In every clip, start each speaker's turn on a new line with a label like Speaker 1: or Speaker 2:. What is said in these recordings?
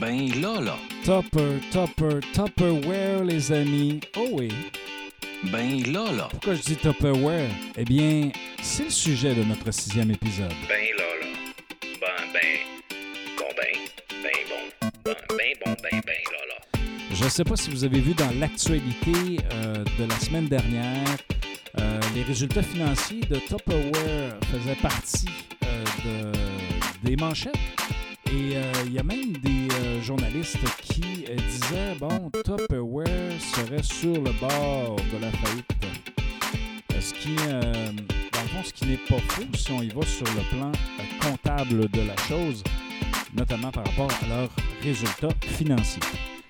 Speaker 1: Ben là, là.
Speaker 2: Topper, Topper, Tupperware, les amis. Oh oui.
Speaker 1: Ben là, là.
Speaker 2: Pourquoi je dis Tupperware? Eh bien, c'est le sujet de notre sixième épisode.
Speaker 1: Ben là, là. Ben, ben. Bon, ben. Ben bon. Ben, ben bon, ben, ben là, là.
Speaker 2: Je ne sais pas si vous avez vu dans l'actualité euh, de la semaine dernière, euh, les résultats financiers de Tupperware faisaient partie euh, de- des manchettes. Et euh, il y a même des euh, journalistes qui euh, disaient, bon, Tupperware serait sur le bord de la faillite. Euh, Ce qui, euh, dans le fond, ce qui n'est pas faux si on y va sur le plan euh, comptable de la chose, notamment par rapport à leurs résultats financiers.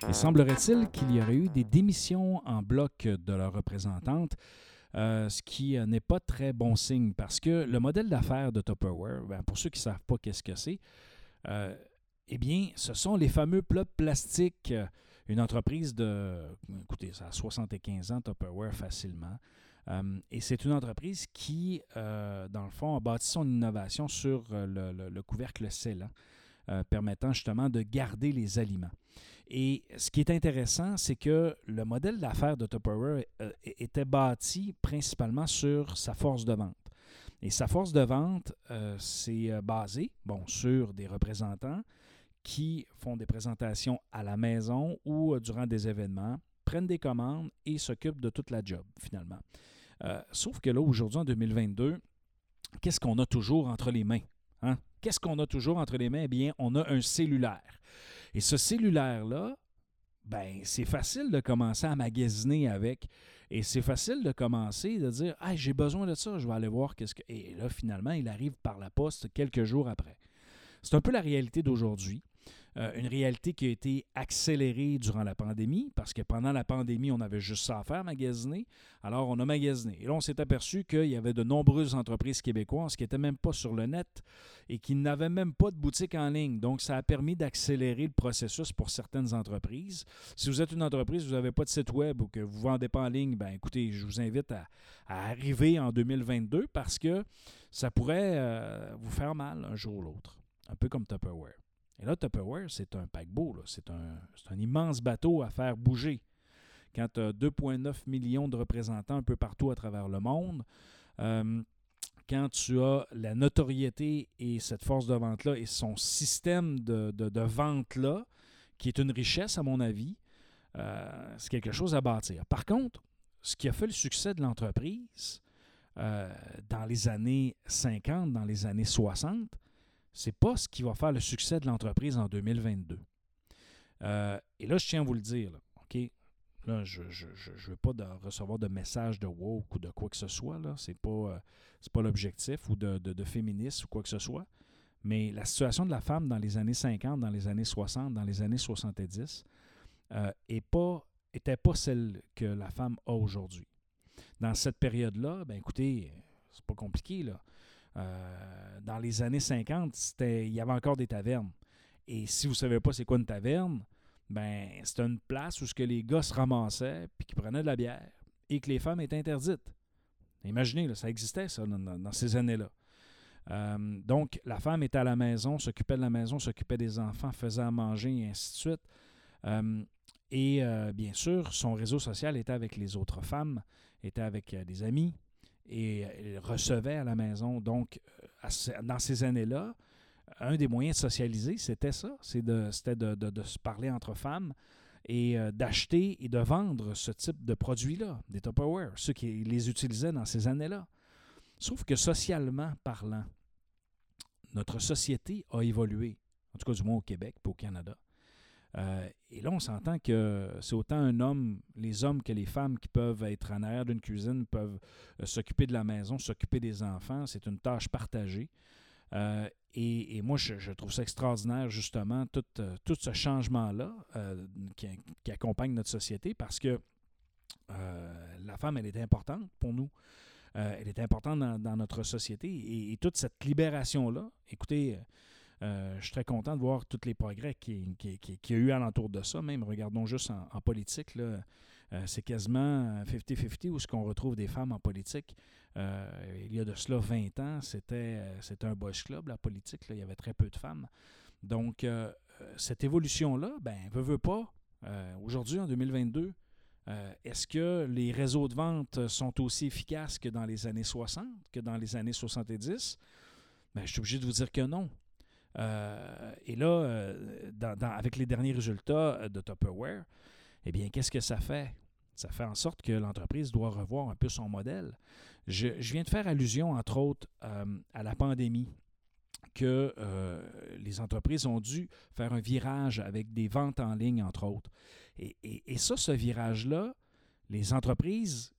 Speaker 2: Et semblerait-il qu'il y aurait eu des démissions en bloc de leurs représentantes, euh, ce qui euh, n'est pas très bon signe parce que le modèle d'affaires de Tupperware, ben, pour ceux qui ne savent pas qu'est-ce que c'est, euh, eh bien, ce sont les fameux plats plastiques. Euh, Une entreprise de, écoutez, ça a 75 ans, Tupperware, facilement. Euh, et c'est une entreprise qui, dans le fond, a bâti son innovation sur le, le- le couvercle scellant, permettant justement de garder les aliments. Et ce qui est intéressant, c'est que le modèle d'affaires de Tupperware était bâti principalement sur sa force de vente. Et sa force de vente, euh, c'est euh, basé bon, sur des représentants qui font des présentations à la maison ou euh, durant des événements, prennent des commandes et s'occupent de toute la job, finalement. Euh, sauf que là, aujourd'hui, en 2022, qu'est-ce qu'on a toujours entre les mains? hein? Qu'est-ce qu'on a toujours entre les mains? Eh bien, on a un cellulaire. Et ce cellulaire-là, ben, c'est facile de commencer à magasiner avec. Et c'est facile de commencer de dire Ah, j'ai besoin de ça, je vais aller voir qu'est-ce que. Et là, finalement, il arrive par la poste quelques jours après. C'est un peu la réalité d'aujourd'hui. Euh, une réalité qui a été accélérée durant la pandémie, parce que pendant la pandémie, on avait juste ça à faire, magasiner. Alors, on a magasiné. Et là, on s'est aperçu qu'il y avait de nombreuses entreprises québécoises qui n'étaient même pas sur le net et qui n'avaient même pas de boutique en ligne. Donc, ça a permis d'accélérer le processus pour certaines entreprises. Si vous êtes une entreprise, vous n'avez pas de site web ou que vous ne vendez pas en ligne, ben écoutez, je vous invite à, arriver en 2022 parce que ça pourrait euh, vous faire mal un jour ou l'autre. Un peu comme Tupperware. Et là, Tupperware, c'est un paquebot. C'est un, immense bateau à faire bouger. Quand tu as 2,9 millions de représentants un peu partout à travers le monde, euh, quand tu as la notoriété et cette force de vente-là et son système de vente-là, qui est une richesse à mon avis, euh, c'est quelque chose à bâtir. Par contre, ce qui a fait le succès de l'entreprise euh, dans les années 50, dans les années 60, c'est pas ce qui va faire le succès de l'entreprise en 2022. Euh, et là, je tiens à vous le dire, OK? Là, je ne veux pas recevoir de messages de woke ou de quoi que ce soit. Ce n'est pas, euh, pas l'objectif ou de, de, féministe ou quoi que ce soit. Mais la situation de la femme dans les années 50, dans les années 60, dans les années 70, euh, est pas, pas celle que la femme a aujourd'hui. Dans cette période-là, ben écoutez, c'est pas compliqué. Là. Euh, dans les années 50, c'était, il y avait encore des tavernes. Et si vous ne savez pas c'est quoi une taverne, ben c'était une place où ce que les gars se ramassaient puis qui prenaient de la bière et que les femmes étaient interdites. Imaginez, ça existait ça dans, ces années-là. Euh, donc, la femme était à la maison, s'occupait de la maison, s'occupait des enfants, faisait à manger et ainsi de suite. Euh, et bien sûr, son réseau social était avec les autres femmes, était avec des amis et euh, elle recevait à la maison. Donc, euh, dans ces années-là, un des moyens de socialiser, c'était ça. C'était de, de- se parler entre femmes et euh, d'acheter et de vendre ce type de produits-là, des Tupperware, ceux qui les utilisaient dans ces années-là. Sauf que socialement parlant, notre société a évolué, en tout cas du moins au Québec et au Canada. Euh, et là, on s'entend que c'est autant un homme, les hommes que les femmes qui peuvent être en arrière d'une cuisine, peuvent euh, s'occuper de la maison, s'occuper des enfants. C'est une tâche partagée. Euh, et, moi, je, trouve ça extraordinaire, justement, tout, ce changement-là qui, accompagne notre société parce que la femme, elle est importante pour nous. Elle est importante dans, notre société. Et toute cette libération-là, écoutez, euh, je suis très content de voir tous les progrès qu'il qui, y a eu alentour de ça. Même, regardons juste en, politique, euh, c'est quasiment 50-50 où ce qu'on retrouve des femmes en politique. Euh, il y a de cela 20 ans, c'était, un boys club, la politique. il y avait très peu de femmes. Donc, cette évolution-là, ben, veut, veut pas, aujourd'hui, en 2022, est-ce que les réseaux de vente sont aussi efficaces que dans les années 60, que dans les années 70? Ben, je suis obligé de vous dire que non. Et là, avec les derniers résultats de Tupperware, eh bien, qu'est-ce que ça fait? Ça fait en sorte que l'entreprise doit revoir un peu son modèle. Je, viens de faire allusion, entre autres, euh, à la pandémie, que euh, les entreprises ont dû faire un virage avec des ventes en ligne, entre autres. Et, ça, ce virage-là, les entreprises,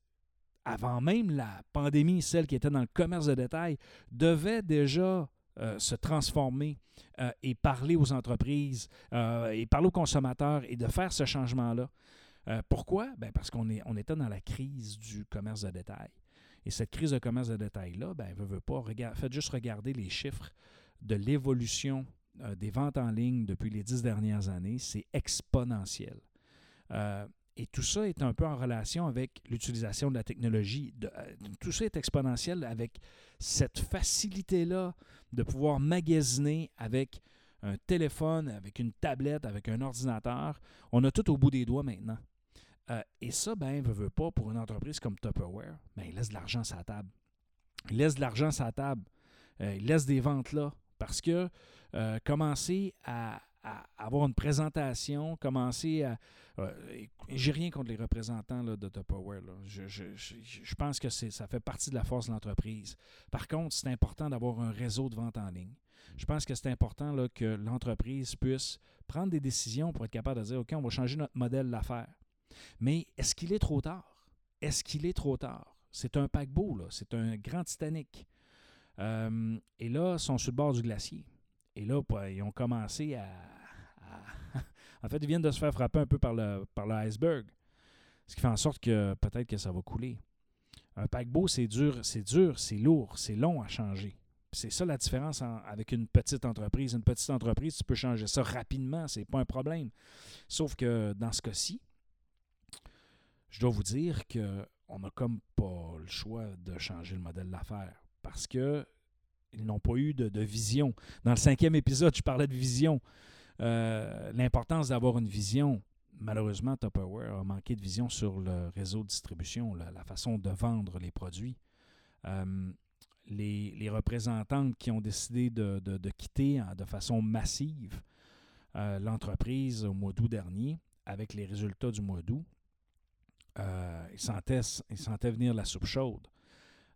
Speaker 2: avant même la pandémie, celle qui était dans le commerce de détail, devaient déjà euh, se transformer et parler aux entreprises et parler aux consommateurs et de faire ce changement-là. pourquoi? Ben parce qu'on on était dans la crise du commerce de détail. Et cette crise de commerce de détail-là, ben, veut, veut pas, faites juste regarder les chiffres de l'évolution euh, des ventes en ligne depuis les dix dernières années. C'est exponentiel. Euh, et tout ça est un peu en relation avec l'utilisation de la technologie. Euh, tout ça est exponentiel avec cette facilité-là de pouvoir magasiner avec un téléphone, avec une tablette, avec un ordinateur. On a tout au bout des doigts maintenant. Euh, et ça, ben, veut, veut pas, pour une entreprise comme Tupperware, ben, il laisse de l'argent sur la table. Il laisse de l'argent sur la table. Euh, il laisse des ventes là. Parce que euh, commencer à, avoir une présentation, commencer à. J'ai rien contre les représentants là, de Tupperware. Je, je, je, pense que ça fait partie de la force de l'entreprise. Par contre, c'est important d'avoir un réseau de vente en ligne. Je pense que c'est important là, que l'entreprise puisse prendre des décisions pour être capable de dire OK, on va changer notre modèle d'affaires. Mais est-ce qu'il est trop tard? Est-ce qu'il est trop tard? C'est un paquebot. C'est un grand Titanic. Euh, et là, ils sont sur le bord du glacier. Et là, ils ont commencé à. En fait, ils viennent de se faire frapper un peu par le par l'iceberg. Ce qui fait en sorte que peut-être que ça va couler. Un paquebot, c'est dur, c'est dur, c'est lourd, c'est long à changer. C'est ça la différence avec une petite entreprise. Une petite entreprise, tu peux changer ça rapidement, c'est pas un problème. Sauf que dans ce cas-ci, je dois vous dire qu'on n'a comme pas le choix de changer le modèle d'affaires parce qu'ils n'ont pas eu de, vision. Dans le cinquième épisode, je parlais de vision. Euh, l'importance d'avoir une vision. Malheureusement, Tupperware a manqué de vision sur le réseau de distribution, la, façon de vendre les produits. Euh, les, représentantes qui ont décidé de, quitter de façon massive euh, l'entreprise au mois d'août dernier, avec les résultats du mois d'août, euh, il, sentait, venir la soupe chaude.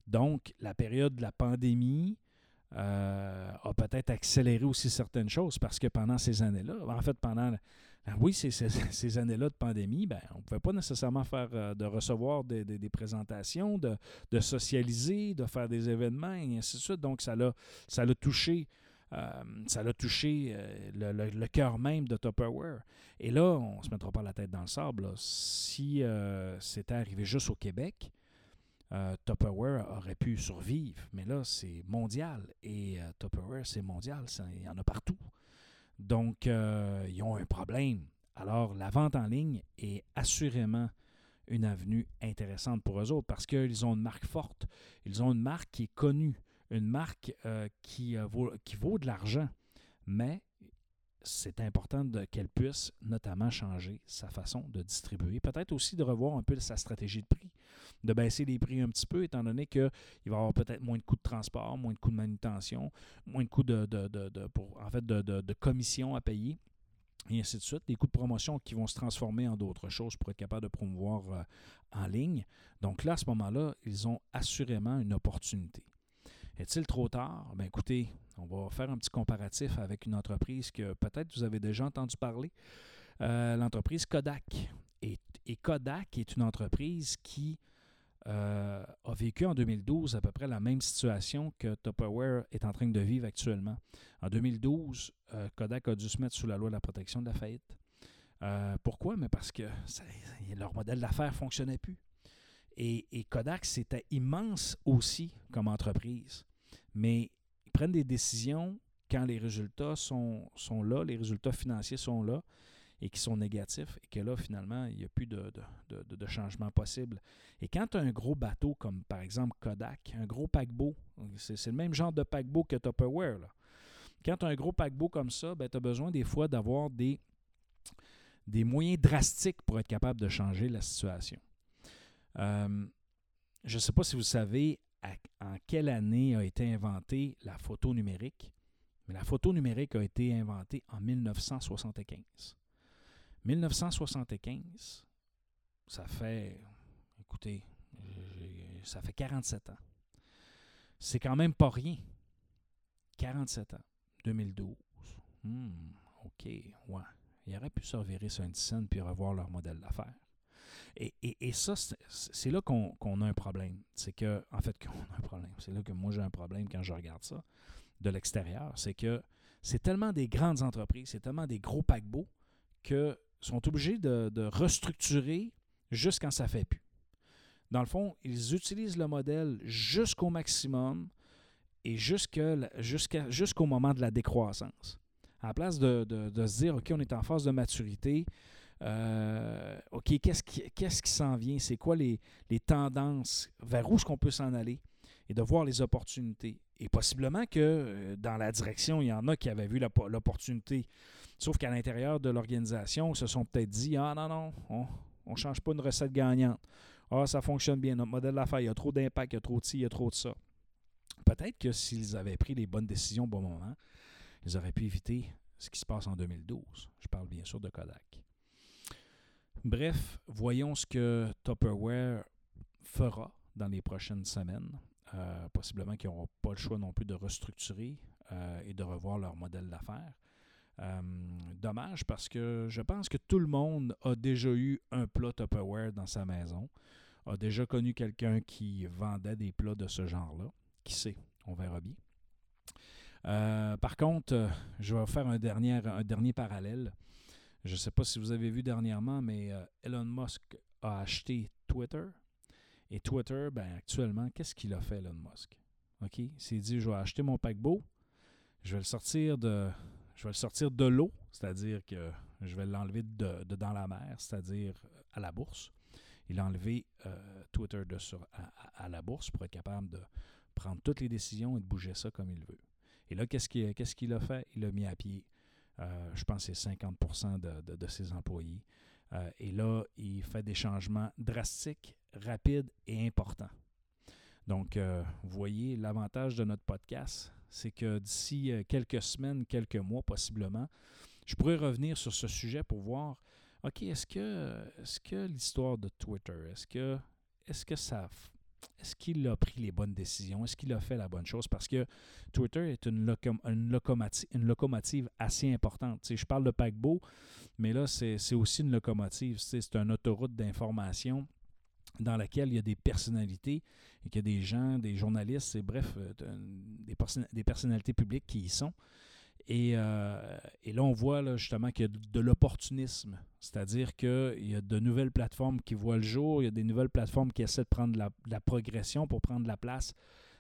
Speaker 2: Donc, la période de la pandémie euh, a peut-être accéléré aussi certaines choses parce que pendant ces années-là, en fait, pendant, oui, ces, ces, années-là de pandémie, ben, on ne pouvait pas nécessairement faire euh, de recevoir des, présentations, de, socialiser, de faire des événements, et ainsi de suite. Donc, ça l'a touché ça l'a touché euh, le, cœur même de Tupperware. Et là, on ne se mettra pas la tête dans le sable. Si c'était arrivé juste au Québec, Tupperware aurait pu survivre. Mais là, c'est mondial. Et Tupperware, c'est mondial. Il y en a partout. Donc, ils ont un problème. Alors, la vente en ligne est assurément une avenue intéressante pour eux autres parce qu'ils ont une marque forte. Ils ont une marque qui est connue une marque euh, qui, euh, vaut, qui vaut de l'argent, mais c'est important qu'elle puisse notamment changer sa façon de distribuer. Peut-être aussi de revoir un peu sa stratégie de prix, de baisser les prix un petit peu, étant donné qu'il va y avoir peut-être moins de coûts de transport, moins de coûts de manutention, moins de coûts de, pour, en fait, de, commission à payer. Et ainsi de suite, des coûts de promotion qui vont se transformer en d'autres choses pour être capable de promouvoir euh, en ligne. Donc là, à ce moment-là, ils ont assurément une opportunité. Est-il trop tard? Ben écoutez, on va faire un petit comparatif avec une entreprise que peut-être vous avez déjà entendu parler, euh, l'entreprise Kodak. Et, Kodak est une entreprise qui euh, a vécu en 2012 à peu près la même situation que Tupperware est en train de vivre actuellement. En 2012, euh, Kodak a dû se mettre sous la loi de la protection de la faillite. pourquoi? Mais parce que leur modèle d'affaires ne fonctionnait plus. Et, et Kodak, c'était immense aussi comme entreprise mais ils prennent des décisions quand les résultats sont, sont là, les résultats financiers sont là et qui sont négatifs et que là, finalement, il n'y a plus de, changement possible. Et quand tu as un gros bateau comme par exemple Kodak, un gros paquebot, c'est le même genre de paquebot que Tupperware. Quand tu as un gros paquebot comme ça, ben, tu as besoin des fois d'avoir des, des moyens drastiques pour être capable de changer la situation. Euh, je ne sais pas si vous savez en quelle année a été inventée la photo numérique, mais la photo numérique a été inventée en 1975. 1975, ça fait, écoutez, ça fait 47 ans. C'est quand même pas rien. 47 ans. 2012. Hmm, OK, ouais. Il aurait pu se revirer sur un scène puis revoir leur modèle d'affaires. Et, et, ça, c'est là qu'on a un problème. C'est que, en fait, qu'on a un problème. C'est là que moi j'ai un problème quand je regarde ça de l'extérieur. C'est que c'est tellement des grandes entreprises, c'est tellement des gros paquebots que sont obligés de, de restructurer juste quand ça fait plus. Dans le fond, ils utilisent le modèle jusqu'au maximum et jusqu'au moment de la décroissance. À la place de, se dire, OK, on est en phase de maturité, euh, OK, qu'est-ce qui, qui s'en vient? C'est quoi les, tendances? Vers où est-ce qu'on peut s'en aller? Et de voir les opportunités. Et possiblement que euh, dans la direction, il y en a qui avaient vu l'opportunité. Sauf qu'à l'intérieur de l'organisation, ils se sont peut-être dit Ah non, non, on ne change pas une recette gagnante. Ah, ça fonctionne bien, notre modèle d'affaires, il y a trop d'impact, il y a trop de ci, il y a trop de ça. Peut-être que s'ils avaient pris les bonnes décisions au bon moment, ils auraient pu éviter ce qui se passe en 2012. Je parle bien sûr de Kodak. Bref, voyons ce que Tupperware fera dans les prochaines semaines. Euh, possiblement qu'ils n'auront pas le choix non plus de restructurer euh, et de revoir leur modèle d'affaires. Euh, dommage parce que je pense que tout le monde a déjà eu un plat Tupperware dans sa maison, a déjà connu quelqu'un qui vendait des plats de ce genre-là. Qui sait? On verra bien. Euh, par contre, euh, je vais faire un dernier, un dernier parallèle. Je ne sais pas si vous avez vu dernièrement, mais Elon Musk a acheté Twitter. Et Twitter, ben, actuellement, qu'est-ce qu'il a fait, Elon Musk? Il s'est dit, je vais acheter mon paquebot, je vais le sortir de, je vais le sortir de l'eau, c'est-à-dire que je vais l'enlever de, dans la mer, c'est-à-dire à la bourse. Il a enlevé euh, Twitter de sur, à, la bourse pour être capable de prendre toutes les décisions et de bouger ça comme il veut. Et là, qu'est-ce qu'il a fait? Il a mis à pied, euh, je pense, c'est 50 de, de, ses employés. Euh, et là, il fait des changements drastiques, rapides et importants. Donc, vous voyez l'avantage de notre podcast, c'est que d'ici euh, quelques semaines, quelques mois possiblement, je pourrais revenir sur ce sujet pour voir, OK, est-ce que, est que l'histoire de Twitter, est-ce que, est-ce que ça... Est-ce qu'il a pris les bonnes décisions? Est-ce qu'il a fait la bonne chose? Parce que Twitter est une, une, locomotive, une locomotive assez importante. je parle de paquebot, mais là, c'est aussi une locomotive. C'est une autoroute d'information dans laquelle il y a des personnalités et qu'il y a des gens, des journalistes, et bref, euh, des, des, personnalités publiques qui y sont. Et, euh, là, on voit justement qu'il y a de, l'opportunisme, c'est-à-dire qu'il y a de nouvelles plateformes qui voient le jour, il y a des nouvelles plateformes qui essaient de prendre la, la progression pour prendre la place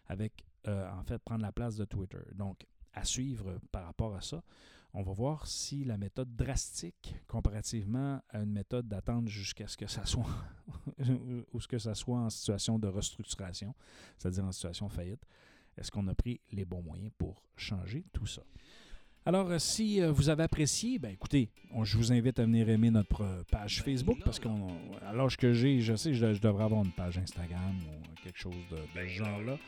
Speaker 2: avec, euh, en fait, prendre la place de Twitter. Donc, à suivre par rapport à ça on va voir si la méthode drastique, comparativement à une méthode d'attendre jusqu'à ce que ça soit ou ce que ça soit en situation de restructuration, c'est-à-dire en situation de faillite, est-ce qu'on a pris les bons moyens pour changer tout ça? Alors, euh, si euh, vous avez apprécié, ben écoutez, je vous invite à venir aimer notre euh, page Facebook parce qu'à l'âge que j'ai, je sais, je, je, devrais avoir une page Instagram ou quelque chose de, ce genre-là.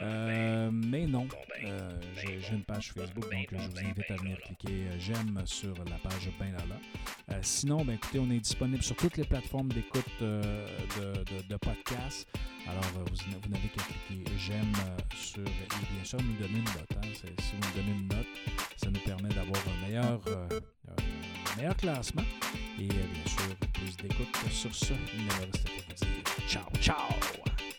Speaker 2: Euh, mais non, euh, j'ai une page Facebook, donc je vous invite à venir cliquer euh, j'aime sur la page Ben Lala. sinon, ben, écoutez, on est disponible sur toutes les plateformes d'écoute de, de, de, podcasts. Alors, vous, n'avez qu'à cliquer j'aime sur, et bien sûr, nous donner une note. Hein. Si vous nous donnez une note, ça nous permet d'avoir un meilleur, meilleur classement et bien sûr plus d'écoute. Sur ce, il ne me reste qu'à vous dire ciao, ciao!